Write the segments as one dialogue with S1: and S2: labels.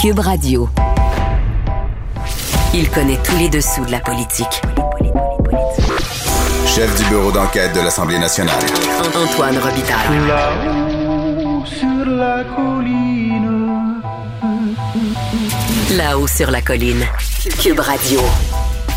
S1: Cube Radio. Il connaît tous les dessous de la politique.
S2: Chef du bureau d'enquête de l'Assemblée nationale.
S1: Antoine Robitaille.
S3: Là-haut sur la colline.
S1: Là-haut sur la colline. Cube Radio.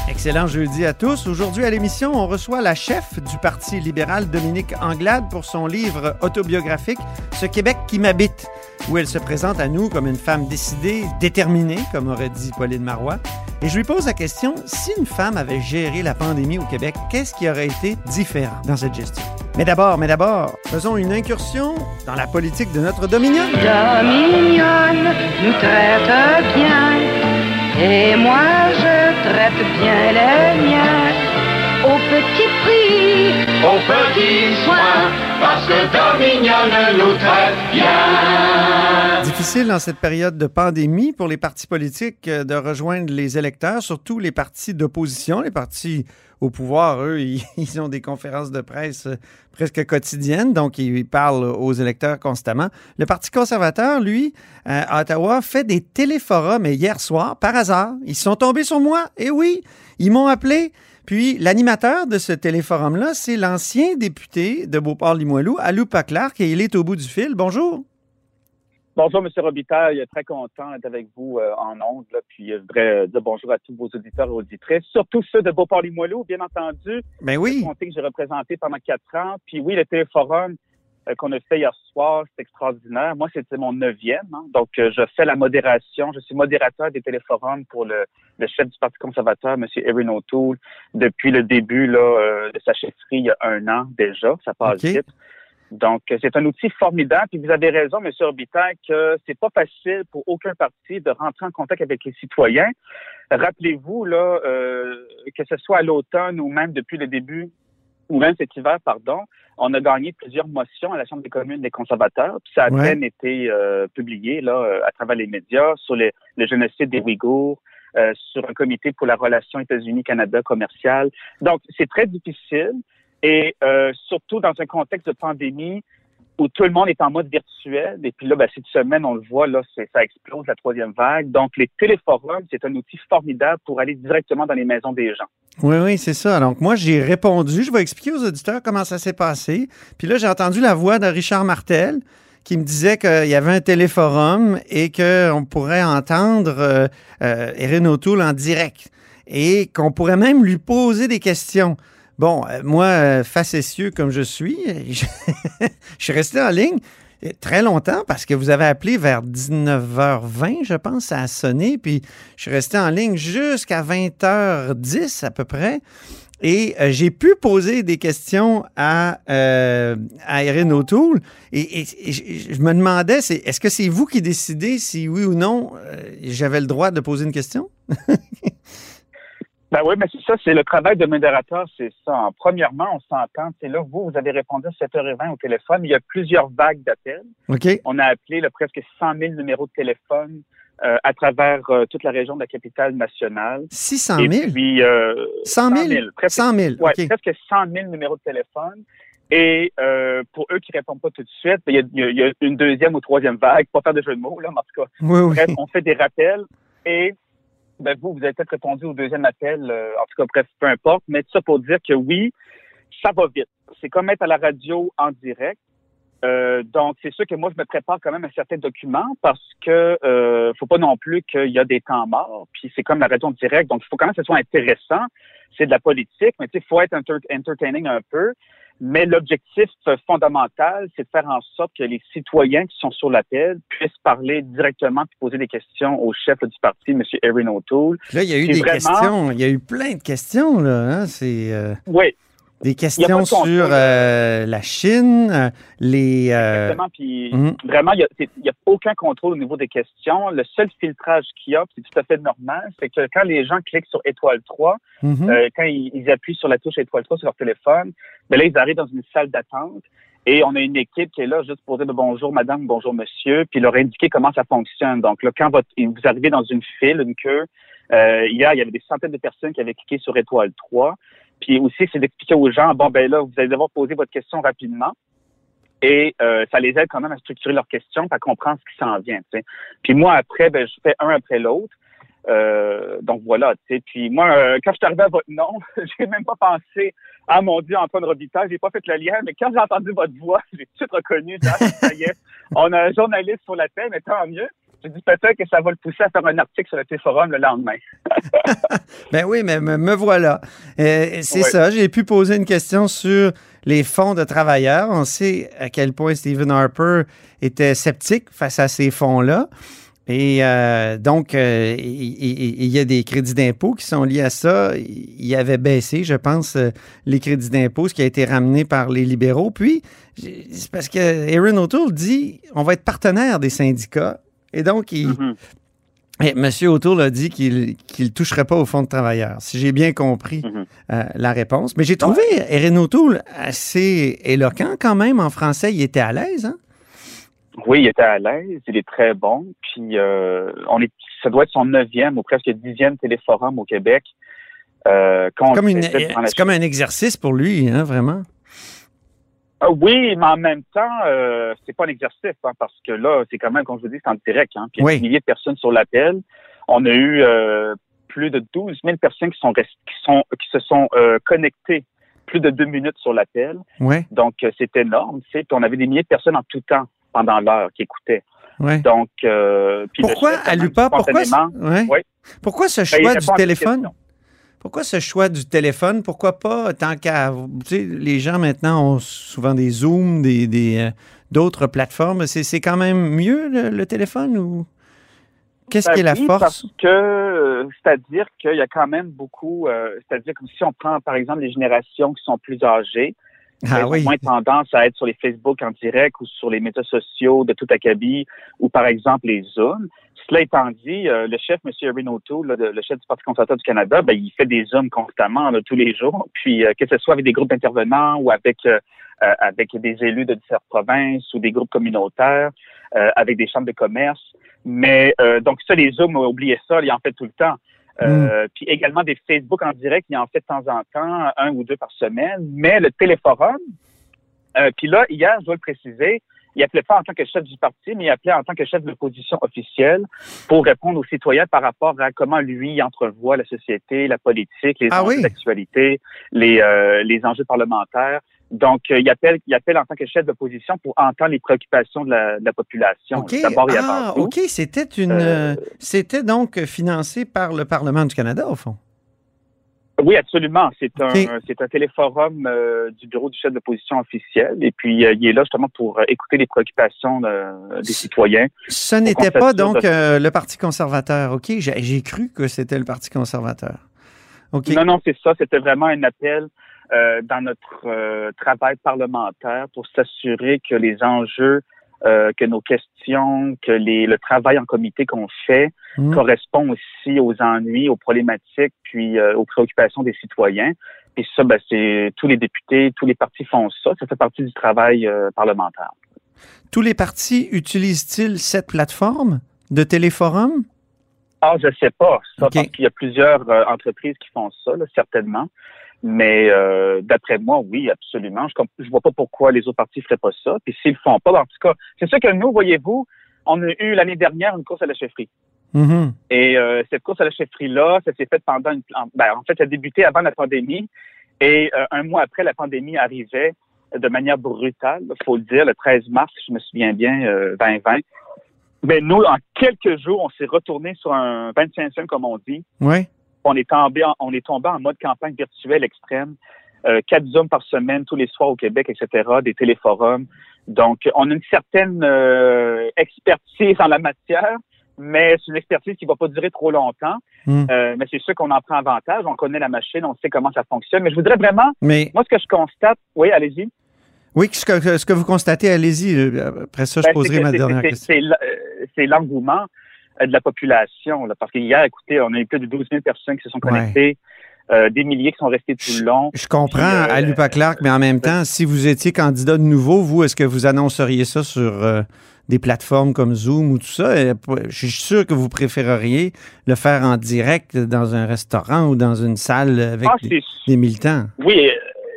S4: Excellent jeudi à tous. Aujourd'hui à l'émission, on reçoit la chef du Parti libéral, Dominique Anglade, pour son livre autobiographique Ce Québec qui m'habite, où elle se présente à nous comme une femme décidée, déterminée, comme aurait dit Pauline Marois. Et je lui pose la question, si une femme avait géré la pandémie au Québec, qu'est-ce qui aurait été différent dans cette gestion? Mais d'abord, mais d'abord, faisons une incursion dans la politique de notre Dominion.
S5: Dominion nous traite bien et moi je traite bien les miens au petit prix,
S3: Au petit soin, parce que Dominion.
S4: Difficile dans cette période de pandémie pour les partis politiques euh, de rejoindre les électeurs, surtout les partis d'opposition. Les partis au pouvoir, eux, ils, ils ont des conférences de presse euh, presque quotidiennes, donc ils parlent aux électeurs constamment. Le Parti conservateur, lui, euh, à Ottawa, fait des téléforums. Et hier soir, par hasard, ils sont tombés sur moi. Et oui, ils m'ont appelé. Puis l'animateur de ce téléforum-là, c'est l'ancien député de Beauport-Limoilou, Aloupa Clark, et il est au bout du fil. Bonjour.
S6: Bonjour, M. Robitaille. Très content d'être avec vous euh, en ondes. là. Puis euh, je voudrais euh, dire bonjour à tous vos auditeurs et auditrices, surtout ceux de Beauport-Limoilou, bien entendu.
S4: Ben oui.
S6: comté que j'ai représenté pendant quatre ans. Puis oui, le téléforum qu'on a fait hier soir, c'est extraordinaire. Moi, c'était mon neuvième. hein. Donc, euh, je fais la modération. Je suis modérateur des téléforums pour le, le chef du Parti conservateur, M. Erin O'Toole, depuis le début là, euh, de sa chefferie il y a un an déjà. Ça passe vite. Donc, euh, c'est un outil formidable. Puis vous avez raison, M. Orbitaille, que c'est pas facile pour aucun parti de rentrer en contact avec les citoyens. Rappelez-vous, là, euh, que ce soit à l'automne ou même depuis le début, ou même cet hiver, pardon, on a gagné plusieurs motions à la Chambre des communes des conservateurs. Puis ça a à
S4: Ouais.
S6: peine été euh, publié là, euh, à travers les médias sur les- le génocide des Ouïghours, euh, sur un comité pour la relation États-Unis-Canada commerciale. Donc, c'est très difficile. Et euh, surtout dans un contexte de pandémie où tout le monde est en mode virtuel. Et puis là, ben, cette semaine, on le voit, là, ça explose la troisième vague. Donc, les téléforums, c'est un outil formidable pour aller directement dans les maisons des gens.
S4: Oui, oui, c'est ça. Donc, moi, j'ai répondu. Je vais expliquer aux auditeurs comment ça s'est passé. Puis là, j'ai entendu la voix de Richard Martel qui me disait qu'il y avait un téléforum et qu'on pourrait entendre euh, euh, Erin O'Toole en direct et qu'on pourrait même lui poser des questions. Bon, euh, moi, euh, facétieux comme je suis, je, suis resté en ligne euh, très longtemps parce que vous avez appelé vers 19h20, je pense, ça a sonné. Puis je suis resté en ligne jusqu'à 20h10 à peu près. Et j'ai pu poser des questions à, Erin O'Toole. Et, je, me demandais, est-ce que c'est vous qui décidez si oui ou non j'avais le droit de poser une question?
S6: Ben oui, mais c'est ça, c'est le travail de modérateur, c'est ça. Premièrement, on s'entend, c'est là, vous, vous avez répondu à 7h20 au téléphone. Il y a plusieurs vagues d'appels.
S4: OK?
S6: On a appelé là, presque 100 000 numéros de téléphone euh, à travers euh, toute la région de la capitale nationale.
S4: 600
S6: Et
S4: 000?
S6: puis, euh,
S4: 100 000?
S6: presque
S4: 100 000,
S6: Ouais, presque 100 000 numéros de téléphone. Et euh, pour eux qui répondent pas tout de suite, il y, a, y y une deuxième ou troisième vague, pas faire de jeu de mots, là, mais en tout cas,
S4: Oui, oui.
S6: bref, on fait des rappels et ben, vous, vous avez peut-être répondu au deuxième appel, euh, en tout cas, bref, peu importe, mais tout ça pour dire que oui, ça va vite. C'est comme être à la radio en direct. Euh, donc, c'est sûr que moi, je me prépare quand même un certain document parce que euh, faut pas non plus qu'il y a des temps morts. Puis c'est comme la radio en direct, donc il faut quand même que ce soit intéressant. C'est de la politique, mais tu sais, il faut être enter- entertaining un peu. Mais l'objectif euh, fondamental, c'est de faire en sorte que les citoyens qui sont sur l'appel puissent parler directement puis poser des questions au chef du parti, M. Erin O'Toole.
S4: Là, il y a eu des
S6: vraiment-
S4: questions. Il y a eu plein de questions, là. hein. C'est euh,
S6: Oui,
S4: des
S6: a
S4: questions sur euh, la Chine, euh, les... euh,
S6: Exactement. Puis
S4: mhm.
S6: vraiment, il n'y a, aucun contrôle au niveau des questions. Le seul filtrage qu'il y a, c'est tout à fait normal, c'est que quand les gens cliquent sur étoile 3,
S4: mhm.
S6: euh, quand ils, ils appuient sur la touche étoile 3 sur leur téléphone, ben là, ils arrivent dans une salle d'attente. Et on a une équipe qui est là juste pour dire bonjour madame, bonjour monsieur, puis leur indiquer comment ça fonctionne. Donc là, quand votre- vous arrivez dans une file, une queue, euh, hier, il y avait des centaines de personnes qui avaient cliqué sur étoile 3. Puis aussi, c'est d'expliquer aux gens, bon, ben là, vous allez devoir poser votre question rapidement. et euh, ça les aide quand même à structurer leurs questions, à comprendre ce qui s'en vient. Puis moi, après, ben, je fais un après l'autre. Euh, donc voilà, tu sais. Puis moi, euh, quand je suis arrivé à votre nom, j'ai même pas pensé ah mon Dieu, Antoine Robitaille, j'ai pas fait le lien, mais quand j'ai entendu votre voix, j'ai tout de suite reconnu, ah, ça y est, on a un journaliste sur la tête, mais tant mieux. J'ai dit peut-être que ça va le pousser à faire un article sur le T-Forum le lendemain.
S4: Ben oui, mais me, me voilà. Euh, c'est ça, j'ai pu poser une question sur les fonds de travailleurs. On sait à quel point Stephen Harper était sceptique face à ces fonds-là. Et euh, donc, euh, il y a des crédits d'impôt qui sont liés à ça. Il avait baissé, je pense, les crédits d'impôt, ce qui a été ramené par les libéraux. Puis, c'est parce que Aaron O'Toole dit on va être partenaire des syndicats. Et donc, il,
S6: Mhm.
S4: et M. O'Toole a dit qu'il ne toucherait pas au fonds de travailleurs, si j'ai bien compris
S6: Mhm.
S4: euh, la réponse. Mais j'ai trouvé Erin O'Toole assez éloquent quand même. En français, il était à l'aise. Hein?
S6: Oui, il était à l'aise, il est très bon. Puis euh, on est, ça doit être son neuvième ou presque dixième téléforum au Québec. Euh, quand on
S4: Comme une-
S6: la
S4: C'est comme un exercice pour lui, hein, vraiment.
S6: Ah oui, mais en même temps, euh, c'est pas un exercice, hein, parce que là, c'est quand même, comme je vous dis, c'est en direct. Hein, puis il y a
S4: Oui.
S6: des milliers de personnes sur l'appel. On a eu euh, plus de 12 000 personnes qui sont rest- qui sont qui se sont euh, connectées plus de deux minutes sur l'appel.
S4: Ouais,
S6: Donc euh, c'est énorme. Puis on avait des milliers de personnes en tout temps pendant l'heure qui écoutaient.
S4: ouais.
S6: Donc euh, puis
S4: Pourquoi à l'UPA? Pourquoi, ouais.
S6: Oui.
S4: pourquoi ce
S6: ben,
S4: choix du téléphone? Pourquoi ce choix du téléphone? Pourquoi pas, tant qu'à. Tu sais, les gens maintenant ont souvent des Zooms, des, des, euh, d'autres plateformes. C'est, c'est quand même mieux le, le téléphone ou. Qu'est-ce
S6: Ben
S4: qui est la force?
S6: Parce que, euh, c'est-à-dire qu'il y a quand même beaucoup, euh, c'est-à-dire comme si on prend par exemple les générations qui sont plus âgées,
S4: Ah oui.
S6: moins tendance à être sur les Facebook en direct ou sur les médias sociaux de tout acabit ou par exemple les Zooms. Cela étant dit, euh, le chef, M. Erin O'Toole, là, de- le chef du Parti conservateur du Canada, ben, il fait des Zooms constamment, là, tous les jours. Puis euh, que ce soit avec des groupes d'intervenants ou avec euh, euh, avec des élus de différentes provinces ou des groupes communautaires, euh, avec des chambres de commerce. Mais euh, donc ça, les Zooms, oubliez ça, il en fait tout le temps. Euh, Puis également des Facebook en direct, il en fait de temps en temps, un ou deux par semaine. Mais le téléforum, euh, puis là, hier, je dois le préciser, il appelait pas en tant que chef du parti, mais il appelait en tant que chef de l'opposition officielle pour répondre aux citoyens par rapport à comment lui entrevoit la société, la politique, les
S4: Ah
S6: enjeux
S4: oui?
S6: d'actualité, les, euh, les enjeux parlementaires. Donc, euh, il appelle, il appelle en tant que chef d'opposition pour entendre les préoccupations de la, de la population.
S4: OK.
S6: D'abord et
S4: Ah,
S6: avant tout.
S4: OK. C'était une.
S6: Euh,
S4: euh, C'était donc financé par le Parlement du Canada, au fond.
S6: Oui, absolument. C'est un, c'est un téléforum euh, du bureau du chef d'opposition officiel. Et puis, euh, il est là justement pour euh, écouter les préoccupations des citoyens.
S4: Ce n'était pas donc
S6: de-
S4: le Parti conservateur. OK? J'ai j'ai cru que c'était le Parti conservateur. OK.
S6: Non, non, c'est ça. C'était vraiment un appel euh, dans notre euh, travail parlementaire pour s'assurer que les enjeux, euh, que nos questions, que les, le travail en comité qu'on fait
S4: Hmm.
S6: correspond aussi aux ennuis, aux problématiques, puis aux préoccupations des citoyens. Et ça, ben, c'est tous les députés, tous les partis font ça. Ça fait partie du travail parlementaire.
S4: Tous les partis utilisent-ils cette plateforme de téléforum?
S6: Ah, je sais pas. Ça,
S4: OK.
S6: parce qu'il y a plusieurs entreprises qui font ça, là, certainement. Mais euh, d'après moi, oui, absolument. Je, je vois pas pourquoi les autres partis feraient pas ça. Puis s'ils le font pas, ben, en tout cas, c'est sûr que nous, voyez-vous, on a eu l'année dernière une course à la chefferie.
S4: Mhm.
S6: Et euh, cette course à la chefferie-là, ça s'est fait pendant une... en- Ben, en fait, ça a débuté avant la pandémie. Et euh, un mois après, la pandémie arrivait de manière brutale, faut le dire, le 13 mars, je me souviens bien, euh, 2020. Mais nous, en quelques jours, on s'est retourné sur un 25e, comme on dit.
S4: Oui.
S6: On est tombé en, on est tombé en mode campagne virtuelle extrême. Euh, quatre zooms par semaine, tous les soirs au Québec, etc., des téléforums. Donc, on a une certaine euh, expertise en la matière, mais c'est une expertise qui va pas durer trop longtemps.
S4: Mm.
S6: Euh, mais c'est sûr qu'on en prend avantage. On connaît la machine, on sait comment ça fonctionne. Mais je voudrais vraiment,
S4: Mais
S6: moi, ce que je constate, oui, allez-y.
S4: oui, ce que, ce que vous constatez, allez-y. Après ça, je
S6: Ben,
S4: poserai ma dernière question.
S6: C'est l'engouement de la population. Là, parce qu'hier, écoutez, on a eu plus de 12 000 personnes qui se sont
S4: Ouais.
S6: connectées, euh, des milliers qui sont restés tout le long.
S4: Je comprends
S6: Puis, euh,
S4: à Lupa Clark, mais en même temps, si vous étiez candidat de nouveau, vous, est-ce que vous annonceriez ça sur euh, des plateformes comme Zoom ou tout ça? Je suis sûr que vous préféreriez le faire en direct dans un restaurant ou dans une salle avec
S6: Ah,
S4: des, militants.
S6: Oui, euh,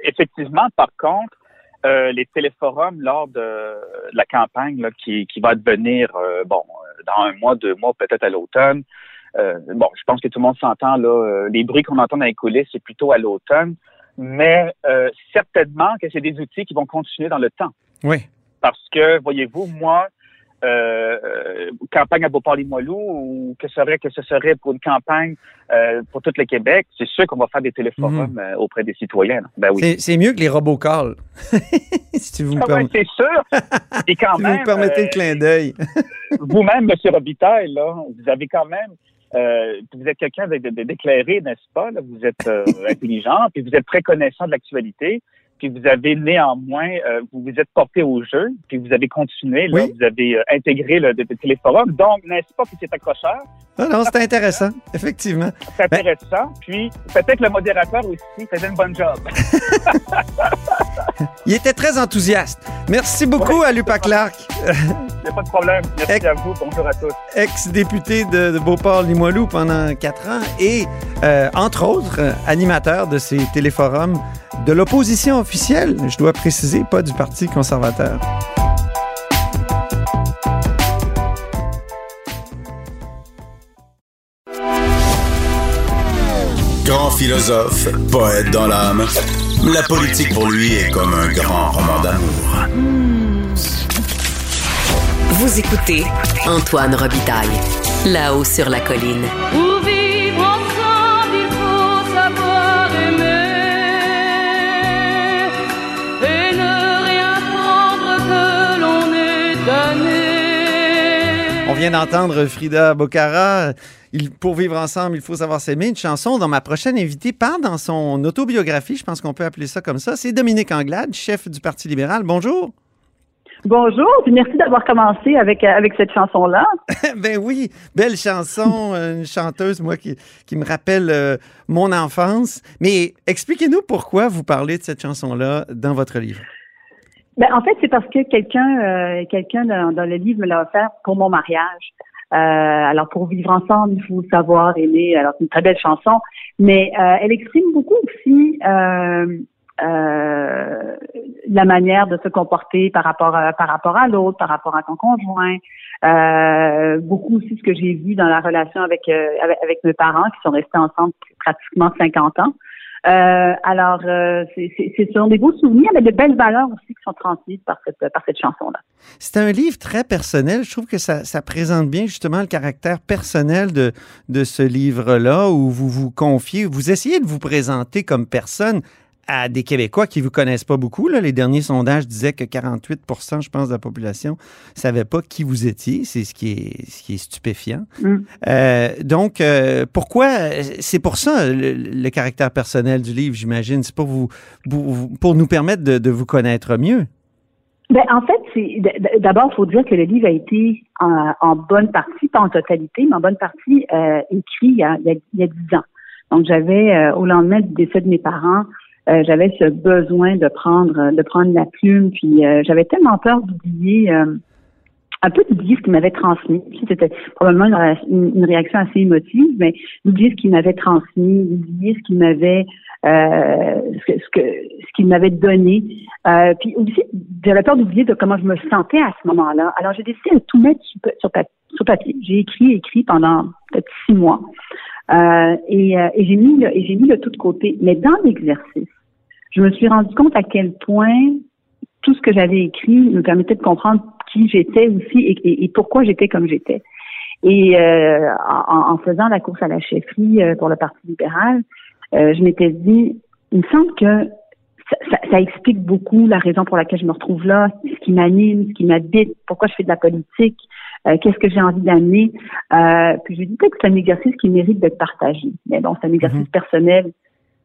S6: effectivement, par contre, euh, les téléforums lors de la campagne là, qui, qui va devenir, euh, bon, euh, dans un mois, deux mois, peut-être à l'automne. Euh, bon, je pense que tout le monde s'entend, là, euh, les bruits qu'on entend dans les coulisses, c'est plutôt à l'automne, mais euh, certainement que c'est des outils qui vont continuer dans le temps.
S4: Oui.
S6: Parce que, voyez-vous, moi, euh, euh, campagne à Beauport-Limoilou ou que serait que ce serait pour une campagne euh, pour tout le Québec, c'est sûr qu'on va faire des téléforums euh, auprès des citoyens. Ben oui.
S4: C'est- mieux que les robocalls. si vous me,
S6: Ah ouais,
S4: perm-
S6: c'est sûr. Et quand
S4: si vous
S6: même,
S4: me permettez le
S6: euh,
S4: clin d'œil.
S6: vous-même, M. Robitaille, là, vous avez quand même, euh, vous êtes quelqu'un d'éclairé, n'est-ce pas? là? Vous êtes euh, intelligent, puis vous êtes très connaissant de l'actualité, puis vous avez néanmoins, euh, vous vous êtes porté au jeu, puis vous avez continué, là,
S4: Oui.
S6: vous avez euh, intégré le, le, téléforum. Donc, n'est-ce pas que c'est accrocheur?
S4: Ah non, c'est intéressant, effectivement.
S6: C'est
S4: Ben-
S6: intéressant. Puis, peut-être le modérateur aussi faisait une bonne job.
S4: Il était très enthousiaste. Merci beaucoup à Lupa Clark,
S6: Il n'y a pas de problème. Merci
S4: Ec-
S6: à vous. Bonjour à tous.
S4: ex-député de, de Beauport-Limoilou pendant quatre ans et, euh, entre autres, euh, animateur de ces téléforums de l'opposition officielle, je dois préciser, pas du Parti conservateur.
S2: Philosophe, poète dans l'âme, la politique pour lui est comme un grand roman d'amour.
S1: Vous écoutez Antoine Robitaille, là-haut sur la colline.
S4: Vient d'entendre Frida Bocara. Il, pour vivre ensemble, il faut savoir s'aimer. Une chanson dont ma prochaine invitée parle dans son autobiographie. Je pense qu'on peut appeler ça comme ça. C'est Dominique Anglade, chef du Parti libéral. Bonjour.
S7: Bonjour, puis merci d'avoir commencé avec, euh, avec cette chanson-là.
S4: ben oui, belle chanson, euh, une chanteuse, moi, qui, qui me rappelle euh, mon enfance. Mais expliquez-nous pourquoi vous parlez de cette chanson-là dans votre livre.
S7: Ben, en fait, c'est parce que quelqu'un euh, quelqu'un dans, le livre me l'a offert pour mon mariage. Euh, alors, pour vivre ensemble, il faut savoir aimer. Alors, c'est une très belle chanson, mais euh, elle exprime beaucoup aussi euh, euh, la manière de se comporter par rapport à, par rapport à l'autre, par rapport à ton conjoint. Euh, beaucoup aussi ce que j'ai vu dans la relation avec, avec avec mes parents qui sont restés ensemble pratiquement 50 ans. Euh, alors, euh, c'est- c'est- ce sont des beaux souvenirs, mais de belles valeurs aussi qui sont transmises par cette, par cette chanson-là.
S4: C'est un livre très personnel. Je trouve que ça, ça présente bien justement le caractère personnel de, de ce livre-là où vous vous confiez, vous essayez de vous présenter comme personne à des Québécois qui vous connaissent pas beaucoup. Là. Les derniers sondages disaient que 48% je pense, de la population ne savait pas qui vous étiez. C'est ce qui est, ce qui est stupéfiant.
S7: Mm.
S4: Euh, donc, euh, pourquoi... C'est pour ça le, le caractère personnel du livre, j'imagine. C'est pour, vous, pour nous permettre de, de vous connaître mieux.
S7: Ben, en fait, c'est d'abord, il faut dire que le livre a été en, en bonne partie, pas en totalité, mais en bonne partie euh, écrit il y, a, 10 ans. Donc, j'avais, euh, au lendemain du décès de mes parents, euh, j'avais ce besoin de prendre de prendre la plume, puis euh, j'avais tellement peur d'oublier euh, un peu d'oublier ce qu'il m'avait transmis. C'était probablement une, ré- une- une réaction assez émotive, mais d'oublier ce qu'il m'avait transmis, d'oublier ce qu'il m'avait euh, ce que ce que ce qu'il m'avait donné. Euh, puis aussi, j'avais peur d'oublier de comment je me sentais à ce moment-là. Alors j'ai décidé de tout mettre sur papier. J'ai écrit, écrit pendant peut-être six mois. Euh, et euh, et j'ai mis le, et j'ai mis le tout de côté. Mais dans l'exercice, je me suis rendu compte à quel point tout ce que j'avais écrit me permettait de comprendre qui j'étais aussi et, et- et pourquoi j'étais comme j'étais. Et euh, en, en faisant la course à la chefferie euh, pour le Parti libéral, euh, je m'étais dit, il me semble que ça, ça- ça explique beaucoup la raison pour laquelle je me retrouve là, ce qui m'anime, ce qui m'habite, pourquoi je fais de la politique, euh, qu'est-ce que j'ai envie d'amener. Euh, puis je me dis peut-être que c'est un exercice qui mérite d'être partagé. Mais bon, c'est un exercice
S4: Mhm.
S7: personnel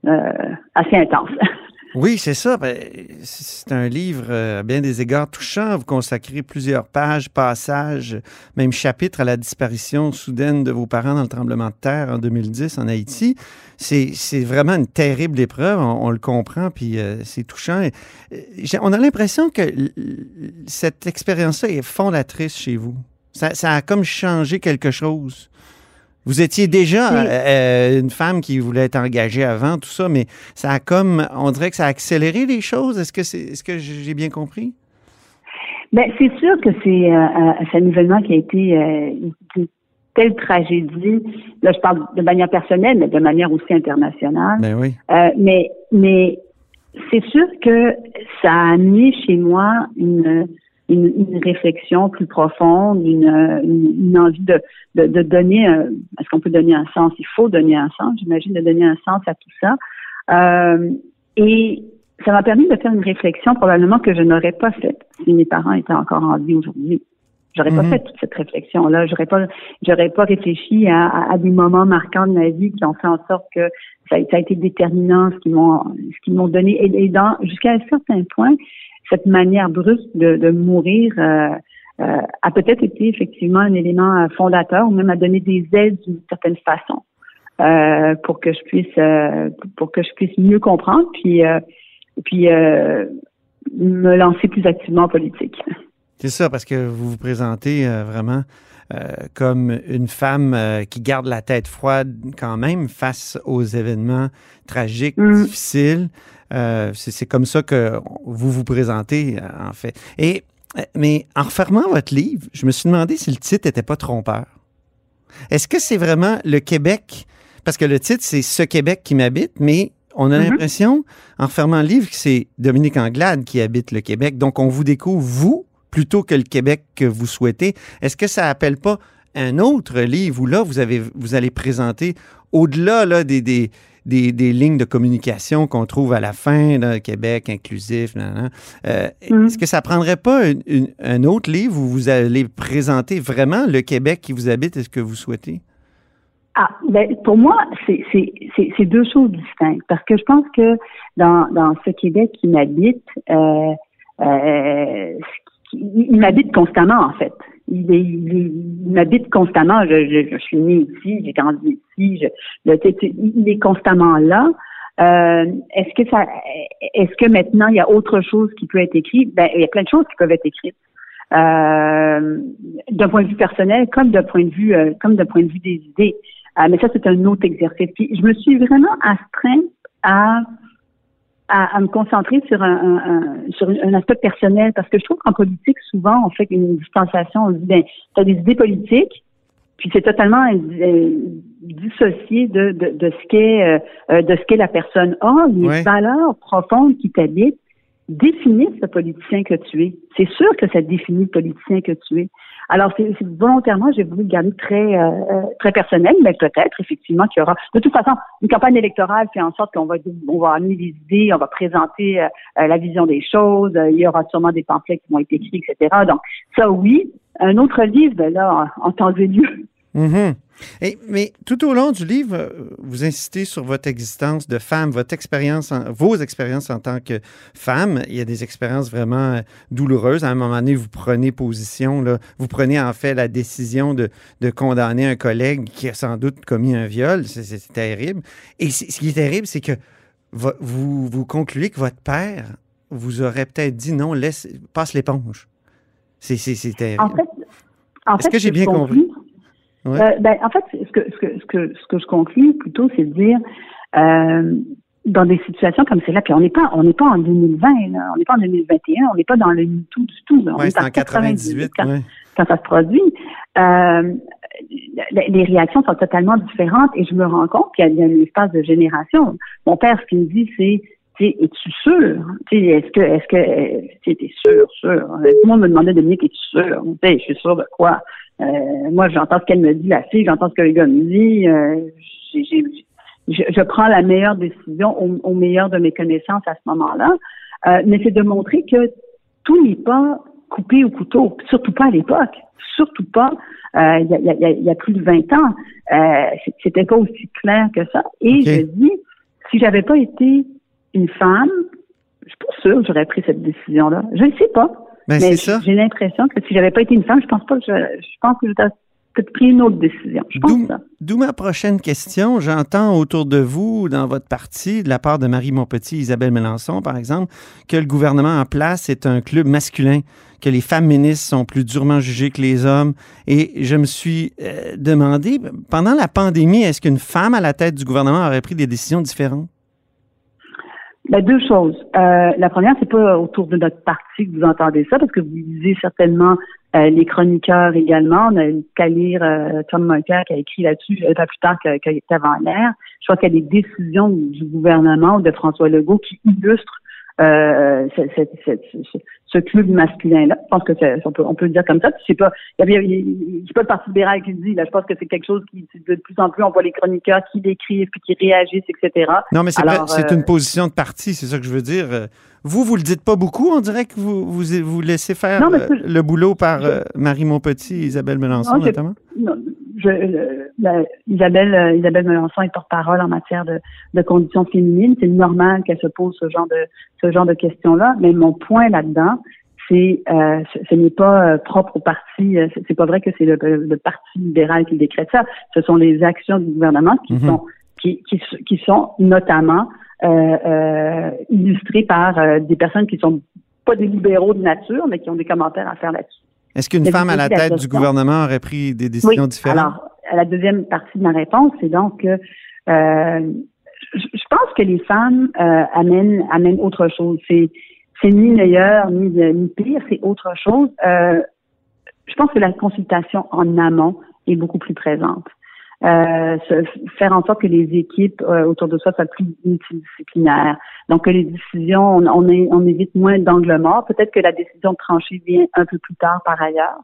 S7: euh, assez intense.
S4: Oui, c'est ça. Ben, C'est un livre euh, à bien des égards touchant. Vous consacrez plusieurs pages, passages, même chapitres à la disparition soudaine de vos parents dans le tremblement de terre en 2010 en Haïti. C'est vraiment une terrible épreuve, on, le comprend, puis euh, c'est touchant. Et, on a l'impression que cette expérience-là est fondatrice chez vous. Ça, ça a comme changé quelque chose Vous étiez déjà
S7: Oui.
S4: euh, une femme qui voulait être engagée avant, tout ça, mais ça a comme, on dirait que ça a accéléré les choses. Est-ce que c'est, est-ce que j'ai bien compris?
S7: Ben, c'est sûr que c'est euh, euh, un événement qui a été euh, une telle tragédie. Là, je parle de manière personnelle, mais de manière aussi internationale.
S4: Ben oui.
S7: Mais mais c'est sûr que ça a amené chez moi une, une, une réflexion plus profonde, une, une, une envie de, de, de donner, est-ce qu'on peut donner un sens? Il faut donner un sens, j'imagine, de donner un sens à tout ça. Euh, et ça m'a permis de faire une réflexion probablement que je n'aurais pas faite si mes parents étaient encore en vie aujourd'hui. J'aurais pas
S4: Mhm.
S7: fait toute cette réflexion-là. J'aurais pas, j'aurais pas réfléchi à, à- à des moments marquants de ma vie qui ont fait en sorte que ça, a- ça a été déterminant, ce qu'ils m'ont, ce qu'ils m'ont donné. Et, et dans, jusqu'à un certain point, cette manière brusque de, de mourir euh, euh, a peut-être été effectivement un élément euh, fondateur ou même a donné des aides d'une certaine façon euh, pour que je puisse, euh, pour que je puisse mieux comprendre, puis, puis me lancer plus activement en politique.
S4: C'est ça, parce que vous vous présentez vraiment comme une femme qui garde la tête froide quand même face aux événements tragiques,
S7: Mm.
S4: difficiles. Euh, c'est comme ça que vous vous présentez, euh, en fait. Et, euh, mais en refermant votre livre, je me suis demandé si le titre n'était pas trompeur. Est-ce que c'est vraiment le Québec? Parce que le titre, c'est Ce Québec qui m'habite, mais on a
S7: Mhm.
S4: l'impression, en refermant le livre, que c'est Dominique Anglade qui habite le Québec. Donc, on vous découvre, vous, plutôt que le Québec que vous souhaitez. Est-ce que ça appelle pas un autre livre où là, vous, avez, vous allez présenter, au-delà là, des, des, des, des lignes de communication qu'on trouve à la fin, là, Québec inclusif, euh,
S7: Mhm.
S4: est-ce que ça prendrait pas une- une- un autre livre où vous allez présenter vraiment le Québec qui vous habite et ce que vous souhaitez?
S7: Ah, ben, pour moi, c'est deux choses distinctes. Parce que je pense que dans, dans ce Québec qui m'habite, euh, euh, il m'habite constamment, en fait. Il, est- il, il m'habite constamment. Je, je, je suis née ici, j'ai grandi ici. Je, le- il est constamment là. Euh, est-ce que ça, est-ce que maintenant il y a autre chose qui peut être écrite Ben, il y a plein de choses qui peuvent être écrites. Euh, d'un point de vue personnel, comme d'un point de vue, euh, comme d'un point de vue des idées. Euh, mais ça, c'est un autre exercice. Puis, je me suis vraiment astreinte à, à, à me concentrer sur un, un- un- sur un aspect personnel parce que je trouve qu'en politique, souvent, on fait une distanciation. On dit, ben, tu as des idées politiques, puis c'est totalement euh, dissocié de, de, de ce qu'est euh, euh, de ce qu'est la personne. Or, les
S4: Ouais.
S7: valeurs profondes qui t'habitent définissent le politicien que tu es. C'est sûr que ça définit le politicien que tu es. Alors, c'est volontairement, j'ai voulu le garder très euh, euh, très personnel, mais peut-être effectivement qu'il y aura. De toute façon, une campagne électorale fait en sorte qu'on va on va amener des idées, on va présenter euh, euh, la vision des choses. euh, il y aura sûrement des pamphlets qui vont être écrits, etc. Donc, ça, oui. Un autre livre, ben là, en, en temps.
S4: Mhm. Et, mais tout au long du livre, euh, vous insistez sur votre existence de femme, votre expérience, en- vos expériences en tant que femme. Il y a des expériences vraiment euh, douloureuses. À un moment donné, vous prenez position, là, vous prenez en fait la décision de, de condamner un collègue qui a sans doute commis un viol. C'est- terrible. Et ce qui est terrible, c'est que vo- vous, vous concluez que votre père vous aurait peut-être dit non, laisse, passe l'éponge. C'est terrible.
S7: En fait, en
S4: Est-ce que j'ai bien compris? Ouais.
S7: Euh, ben, en fait, ce que, ce que, ce que, ce que je conclus plutôt, c'est de dire, euh, dans des situations comme celle-là, puis on n'est pas, on n'est pas en 2020, là, on n'est pas en 2021, on n'est pas dans le MeToo du tout. Là, on
S4: Ouais,
S7: est
S4: c'est en 98.
S7: quand,
S4: ouais.
S7: quand ça se produit. Euh, les réactions sont totalement différentes et je me rends compte qu'il y a- un espace de génération. Mon père, ce qu'il me dit, c'est es-tu sûr? Est-ce que, est-ce que, t'es sûr, sûr? Tout le monde me demandait, Dominique, es-tu sûr? Je suis sûr de quoi? Euh, moi, j'entends ce qu'elle me dit, la fille, j'entends ce que le gars me dit. euh, je, je prends la meilleure décision au, au meilleur de mes connaissances à ce moment-là. Euh, mais c'est de montrer que tout n'est pas coupé au couteau, surtout pas à l'époque, surtout pas euh, il y, a, il y a- il y a plus de 20 ans. Euh, C'était pas aussi clair que ça. Et je dis, si j'avais pas été une femme, je suis pas sûre que j'aurais pris cette décision-là. Je ne sais pas.
S4: Ben,
S7: mais
S4: c'est ça.
S7: j'ai l'impression que si j'avais pas été une femme, je pense pas que je, je pense que je, peut-être pris une autre décision. Je pense
S4: d'où ma prochaine question. J'entends autour de vous, dans votre parti, de la part de Marie Montpetit, Isabelle Mélenchon, par exemple, que le gouvernement en place est un club masculin, que les femmes ministres sont plus durement jugées que les hommes. Et je me suis euh, demandé, pendant la pandémie, est-ce qu'une femme à la tête du gouvernement aurait pris des décisions différentes?
S7: Ben, deux choses. Euh, la première, c'est pas autour de notre parti que vous entendez ça, parce que vous lisez certainement euh, les chroniqueurs également. On a qu'à lire euh, Tom Mulcair qui a écrit là-dessus euh, pas plus tard qu'avant l'air. Je crois qu'il y a des décisions du gouvernement ou de François Legault qui illustrent euh, ce, club masculin-là. Je pense que on peut, on peut le dire comme ça. Puis C'est pas, il y a- c'est pas le Parti libéral qui le dit. Là, je pense que c'est quelque chose qui de plus en plus on voit les chroniqueurs qui l'écrivent puis qui réagissent, etc.
S4: Non, mais c'est
S7: Alors,
S4: vrai, c'est
S7: euh,
S4: une position de parti, c'est ça que je veux dire. Vous, vous le dites pas beaucoup. On dirait que vous vous, vous laissez faire
S7: Non,
S4: euh, le boulot par Marie Montpetit et Isabelle Mélenchon,
S7: Non,
S4: notamment?
S7: Non, je, la- Isabelle, euh, Isabelle Melançon est porte-parole en matière de, de conditions féminines. C'est normal qu'elle se pose ce genre de ce genre de questions-là. Mais mon point là-dedans, c'est euh, ce, ce n'est pas euh, propre au parti. euh, C'est pas vrai que c'est le, parti libéral qui décrète ça. Ce sont les actions du gouvernement qui
S4: Mhm.
S7: sont qui, qui, qui sont notamment illustrées par des personnes qui sont pas des libéraux de nature, mais qui ont des commentaires à faire là-dessus.
S4: Est-ce qu'une femme à la tête du gouvernement aurait pris des décisions différentes?
S7: Alors, à la deuxième partie de ma réponse, c'est donc que euh, je je pense que les femmes euh, amènent, amènent autre chose. C'est, c'est ni meilleur ni, ni pire, c'est autre chose. Euh, je pense que la consultation en amont est beaucoup plus présente. Euh, faire en sorte que les équipes euh, autour de soi soient plus multidisciplinaires. Donc que les décisions, on, on, on évite moins d'angles morts. Peut-être que la décision de trancher vient un peu plus tard par ailleurs.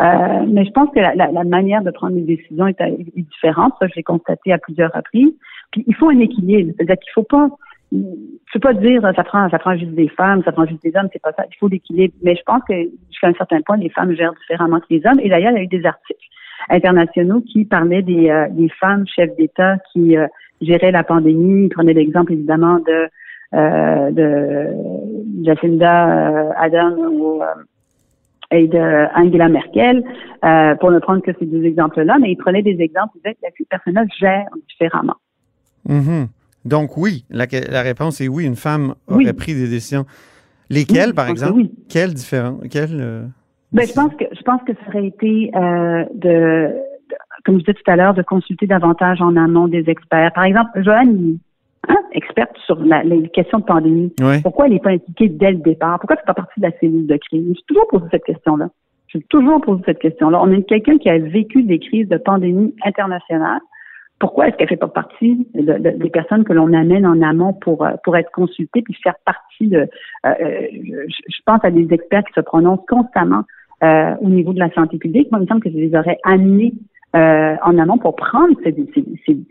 S7: Euh, mais je pense que la, la- la manière de prendre les décisions est, est différente. Ça, je l'ai constaté à plusieurs reprises. Puis il faut un équilibre. C'est-à-dire qu'il faut pas, il faut pas dire ça prend, ça prend juste des femmes, ça prend juste des hommes. C'est pas ça. Il faut l'équilibre. Mais je pense que jusqu'à un certain point, les femmes gèrent différemment que les hommes. Et d'ailleurs, il y a eu des articles internationaux qui parlaient des, euh, des femmes chefs d'État qui euh, géraient la pandémie. Ils prenaient l'exemple évidemment de euh, de Jacinda Ardern ou et de Angela Merkel, euh, pour ne prendre que ces deux exemples-là, mais ils prenaient des exemples, ils disaient que personnes-là gèrent différemment.
S4: Mhm. Donc oui, la, la réponse est oui, une femme aurait
S7: Oui.
S4: pris des décisions. Lesquelles,
S7: Oui,
S4: par exemple?
S7: oui.
S4: Quelles différentes? Quelles, euh,
S7: Ben, je pense que je pense que ça aurait été euh, de, de- comme je disais tout à l'heure, de consulter davantage en amont des experts. Par exemple, Joanne, hein, experte sur questions de pandémie. Pourquoi elle n'est pas impliquée dès le départ? Pourquoi elle fait pas partie de la cellule de crise? Je me suis toujours posé cette question-là. Je suis toujours posé cette question-là. On a quelqu'un qui a vécu des crises de pandémie internationale. Pourquoi est-ce qu'elle fait pas partie de- de- des personnes que l'on amène en amont pour, euh, pour être consultée puis faire partie de... euh, euh, je, je pense à des experts qui se prononcent constamment euh, au niveau de la santé publique. Moi, il me semble que je les aurais amenés euh, en amont pour prendre ces,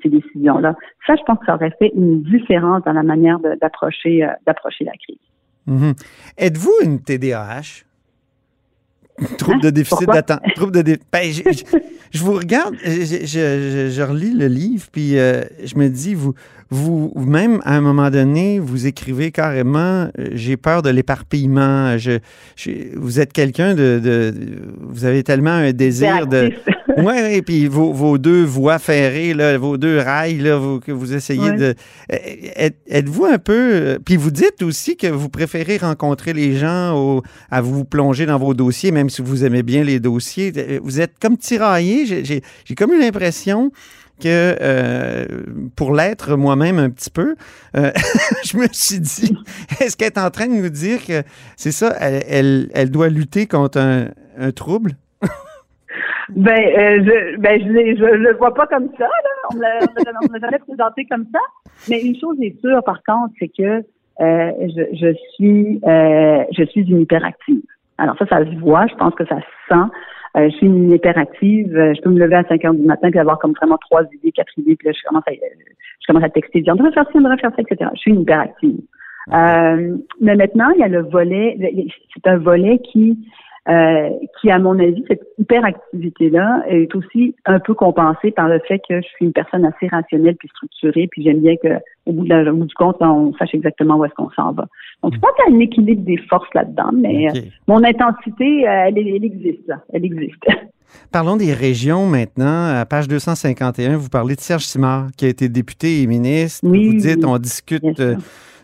S7: décisions-là. Ça, je pense que ça aurait fait une différence dans la manière d'approcher euh, d'approcher la crise.
S4: Mhm. Êtes-vous une TDAH? Trouble
S7: Hein?
S4: de déficit
S7: Pourquoi?
S4: d'attention. Trouble de dé- ben, je, je- je vous regarde, je, je- relis le livre, puis euh, je me dis, vous, vous, même à un moment donné, vous écrivez carrément, euh, j'ai peur de l'éparpillement. Je, je- vous êtes quelqu'un de, de- Vous avez tellement un désir de. Oui, oui, puis vos, vos deux voies ferrées, là, vos deux rails là, vous- que vous essayez
S7: Ouais.
S4: de. Euh, êtes- Êtes-vous un peu. euh, Puis vous dites aussi que vous préférez rencontrer les gens au- à vous plonger dans vos dossiers, même si vous aimez bien les dossiers. Euh, Vous êtes comme tiraillé. J'ai- J'ai j'ai comme eu l'impression que euh, pour l'être moi-même un petit peu, euh, je me suis dit, est-ce qu'elle est en train de nous dire que c'est ça, elle, elle, elle doit lutter contre un, un trouble?
S7: Ben, euh, je, ben, je, je, je le vois pas comme ça, là. On me l'a jamais présenté comme ça. Mais une chose est sûre, par contre, c'est que euh, je, je suis, euh, je suis une hyperactive. Alors ça, ça se voit. Je pense que ça se sent. Euh, je suis une hyperactive. Euh, Je peux me lever à 5 heures du matin puis avoir comme vraiment trois idées, quatre idées, puis là, je commence à, je commence à texter, dire, on devrait faire ça, on devrait faire ça, etc. Je suis une hyperactive. Euh, mais maintenant, il y a le volet, c'est un volet qui, euh, qui, à mon avis, cette hyperactivité-là est aussi un peu compensée par le fait que je suis une personne assez rationnelle puis structurée, puis j'aime bien que au bout, de la- au bout du compte, on sache exactement où est-ce qu'on s'en va. Donc, je pense qu'il y a un équilibre des forces là-dedans, mais euh, mon intensité, euh, elle, elle existe, là. Elle existe.
S4: Parlons des régions maintenant. À page 251, vous parlez de Serge Simard, qui a été député et ministre.
S7: Oui,
S4: vous dites, on discute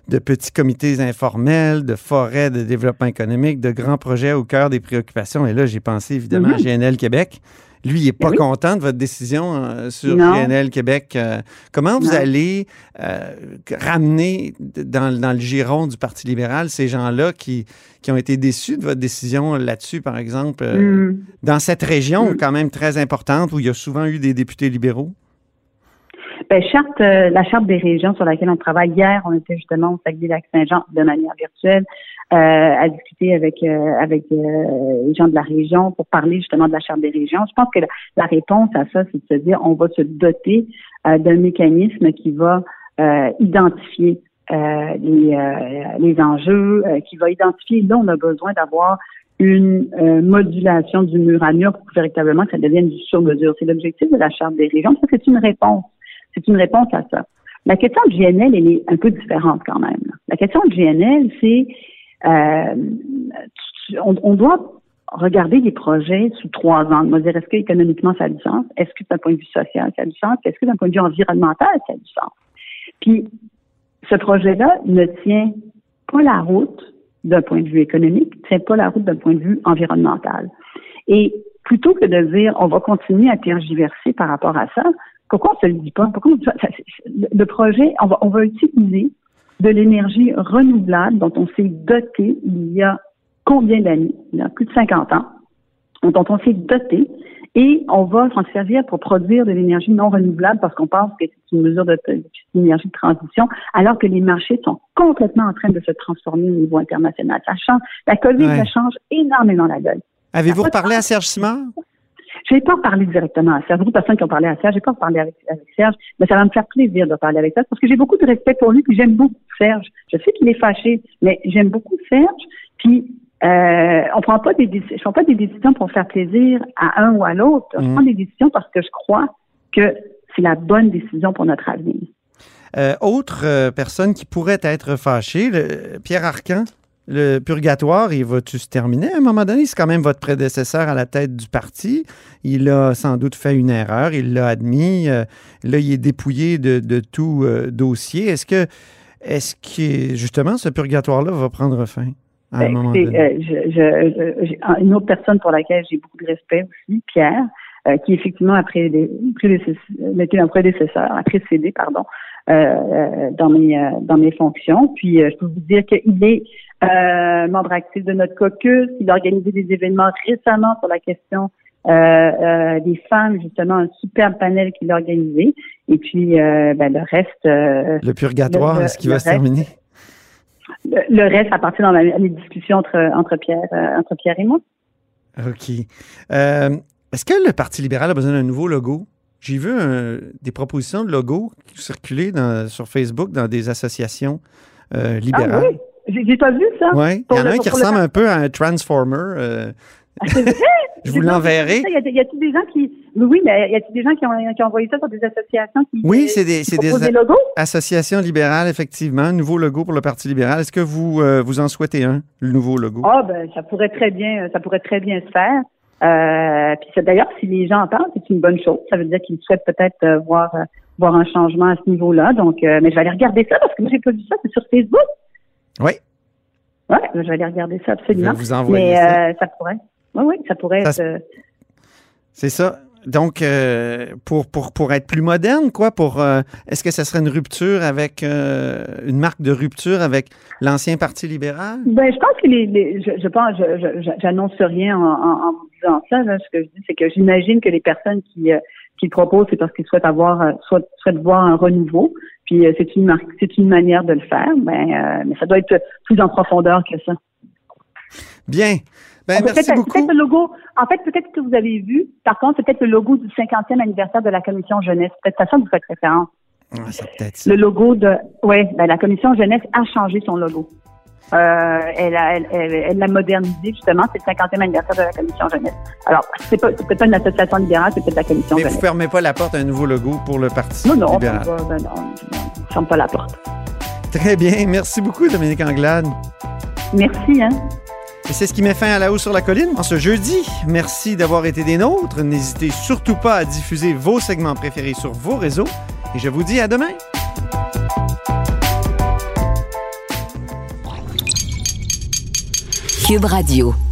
S4: de petits comités informels, de forêts de développement économique, de grands projets au cœur des préoccupations. Et là, j'ai pensé évidemment à
S7: Mhm.
S4: GNL Québec. Lui, il n'est pas
S7: Oui.
S4: content de votre décision euh, sur
S7: Non.
S4: GNL Québec. Euh, comment vous
S7: Non.
S4: allez euh, ramener dans, dans le giron du Parti libéral ces gens-là qui, qui ont été déçus de votre décision là-dessus, par exemple,
S7: Hmm.
S4: dans cette région
S7: Mm.
S4: quand même très importante où il y a souvent eu des députés libéraux?
S7: Ben, charte, euh, la charte des régions sur laquelle on travaille hier, on était justement au Saguenay-Lac-Saint-Jean de manière virtuelle euh, à discuter avec euh, avec euh, les gens de la région pour parler justement de la charte des régions. Je pense que la, la réponse à ça, c'est de se dire on va se doter euh, d'un mécanisme qui va identifier les, les enjeux, qui va identifier là on a besoin d'avoir une euh, modulation du mur à mur pour véritablement que ça devienne du sur-mesure. C'est l'objectif de la charte des régions. Ça, c'est une réponse. C'est une réponse à ça. La question de GNL, elle est un peu différente quand même. La question de GNL, c'est euh, on, doit regarder les projets sous trois angles. On va dire, est-ce que économiquement ça a du sens? Est-ce que d'un point de vue social ça a du sens? Est-ce que d'un point de vue environnemental ça a du sens? Puis, ce projet-là ne tient pas la route d'un point de vue économique, ne tient pas la route d'un point de vue environnemental. Et plutôt que de dire on va continuer à tergiverser par rapport à ça, pourquoi on se le dit pas? Pourquoi on le projet, on va, on va utiliser de l'énergie renouvelable dont on s'est doté il y a combien d'années? Il y a plus de 50 ans, dont on s'est doté et on va s'en servir pour produire de l'énergie non renouvelable parce qu'on pense que c'est une mesure de c'est une énergie de transition, alors que les marchés sont complètement en train de se transformer au niveau international. Ça change. La COVID,
S4: Ouais.
S7: ça change énormément la donne.
S4: Avez-vous
S7: de
S4: reparlé à Serge Simard?
S7: Je n'ai pas parlé directement à Serge. Beaucoup de personnes qui ont parlé à Serge, je n'ai pas parlé avec, avec Serge, mais ça va me faire plaisir de parler avec Serge parce que j'ai beaucoup de respect pour lui, puis j'aime beaucoup Serge. Je sais qu'il est fâché, mais j'aime beaucoup Serge. Puis euh, on prend pas des je prends pas des décisions pour faire plaisir à un ou à l'autre. Je
S4: Mhm.
S7: prends des décisions parce que je crois que c'est la bonne décision pour notre avenir.
S4: Euh, autre euh, personne qui pourrait être fâchée, le- Pierre Arcan, le purgatoire, il va-tu se terminer à un moment donné? C'est quand même votre prédécesseur à la tête du parti. Il a sans doute fait une erreur, il l'a admis. Euh, là, il est dépouillé de, de tout euh, dossier. Est-ce que, est-ce que justement ce purgatoire-là va prendre fin à un
S7: Ben,
S4: moment donné?
S7: euh, je, je- je- j'ai- une autre personne pour laquelle j'ai beaucoup de respect aussi, Pierre, qui effectivement a prédécessé- était un prédécesseur, a précédé, pardon, dans mes dans mes fonctions. Puis je peux vous dire qu'il est euh, membre actif de notre caucus. Il a organisé des événements récemment sur la question euh, euh, des femmes, justement, un superbe panel qu'il a organisé. Et puis euh, ben, le reste,
S4: le purgatoire, est-ce qu'il va se terminer?
S7: le, le reste à partir dans la- les discussions entre entre Pierre entre Pierre et moi.
S4: OK. Est-ce que le Parti libéral a besoin d'un nouveau logo? J'ai vu un- des propositions de logo circuler dans- sur Facebook dans des associations libérales.
S7: Ah oui, j'ai pas vu ça.
S4: Ouais. Il y en a un qui ressemble un peu à un Transformer. euh,
S7: Ah, vrai?
S4: je vous l'enverrai.
S7: Y a-t-il des gens qui, oui, oui, mais y a-t-il des gens qui ont, qui ont envoyé ça sur des associations qui,
S4: Oui, c'est des,
S7: qui
S4: c'est des
S7: des logos?
S4: associations libérales, effectivement. Nouveau logo pour le Parti libéral. Est-ce que vous, euh, vous en souhaitez un, le nouveau logo?
S7: Ah, ben, ça pourrait très bien, ça pourrait très bien se faire. Euh, puis d'ailleurs, si les gens en parlent, c'est une bonne chose. Ça veut dire qu'ils souhaitent peut-être euh, voir voir un changement à ce niveau-là. Donc, mais je vais aller regarder ça parce que moi j'ai pas vu ça. C'est sur Facebook.
S4: Oui.
S7: Ouais, je vais aller regarder ça
S4: Je vais
S7: absolument.
S4: vous envoyer
S7: Mais
S4: ça.
S7: euh, ça pourrait. Oui, oui, ça pourrait
S4: Ça
S7: être. euh,
S4: C'est ça. Donc, euh, pour, pour, pour être plus moderne, quoi, pour euh, est-ce que ça serait une rupture avec euh, une marque de rupture avec l'ancien Parti libéral?
S7: Ben, je pense que les, les- je, je pense, je, je- je- j'annonce rien en, en, en vous disant ça. Là. Ce que je dis, c'est que j'imagine que les personnes qui, qui le proposent, c'est parce qu'ils souhaitent avoir, souhaitent, souhaitent voir un renouveau. Puis euh, c'est une c'est une manière de le faire. Ben, euh, mais ça doit être plus en profondeur que ça.
S4: Bien. Ben, merci
S7: peut-être-
S4: beaucoup.
S7: Peut-être le logo. En fait, peut-être que vous avez vu. Par contre, c'est peut-être le logo du 50e anniversaire de la commission jeunesse. Peut-être ça vous faites référence.
S4: Ah, ça.
S7: Le logo de, ouais, ben, la commission jeunesse a changé son logo. Euh, elle a, elle, elle, elle l'a modernisé justement. C'est le 50e anniversaire de la commission jeunesse. Alors, c'est pas, peut-être pas une association libérale, c'est peut-être la commission
S4: Mais vous
S7: jeunesse.
S4: fermez pas la porte à un nouveau logo pour le Parti
S7: Non, non, on
S4: libéral?
S7: pas, ben non, non, on ferme pas la porte.
S4: Très bien. Merci beaucoup, Dominique Anglade.
S7: Merci, hein.
S4: Et c'est ce qui met fin à la hausse sur la colline en ce jeudi. Merci d'avoir été des nôtres. N'hésitez surtout pas à diffuser vos segments préférés sur vos réseaux. Et je vous dis à demain.
S1: Cube Radio.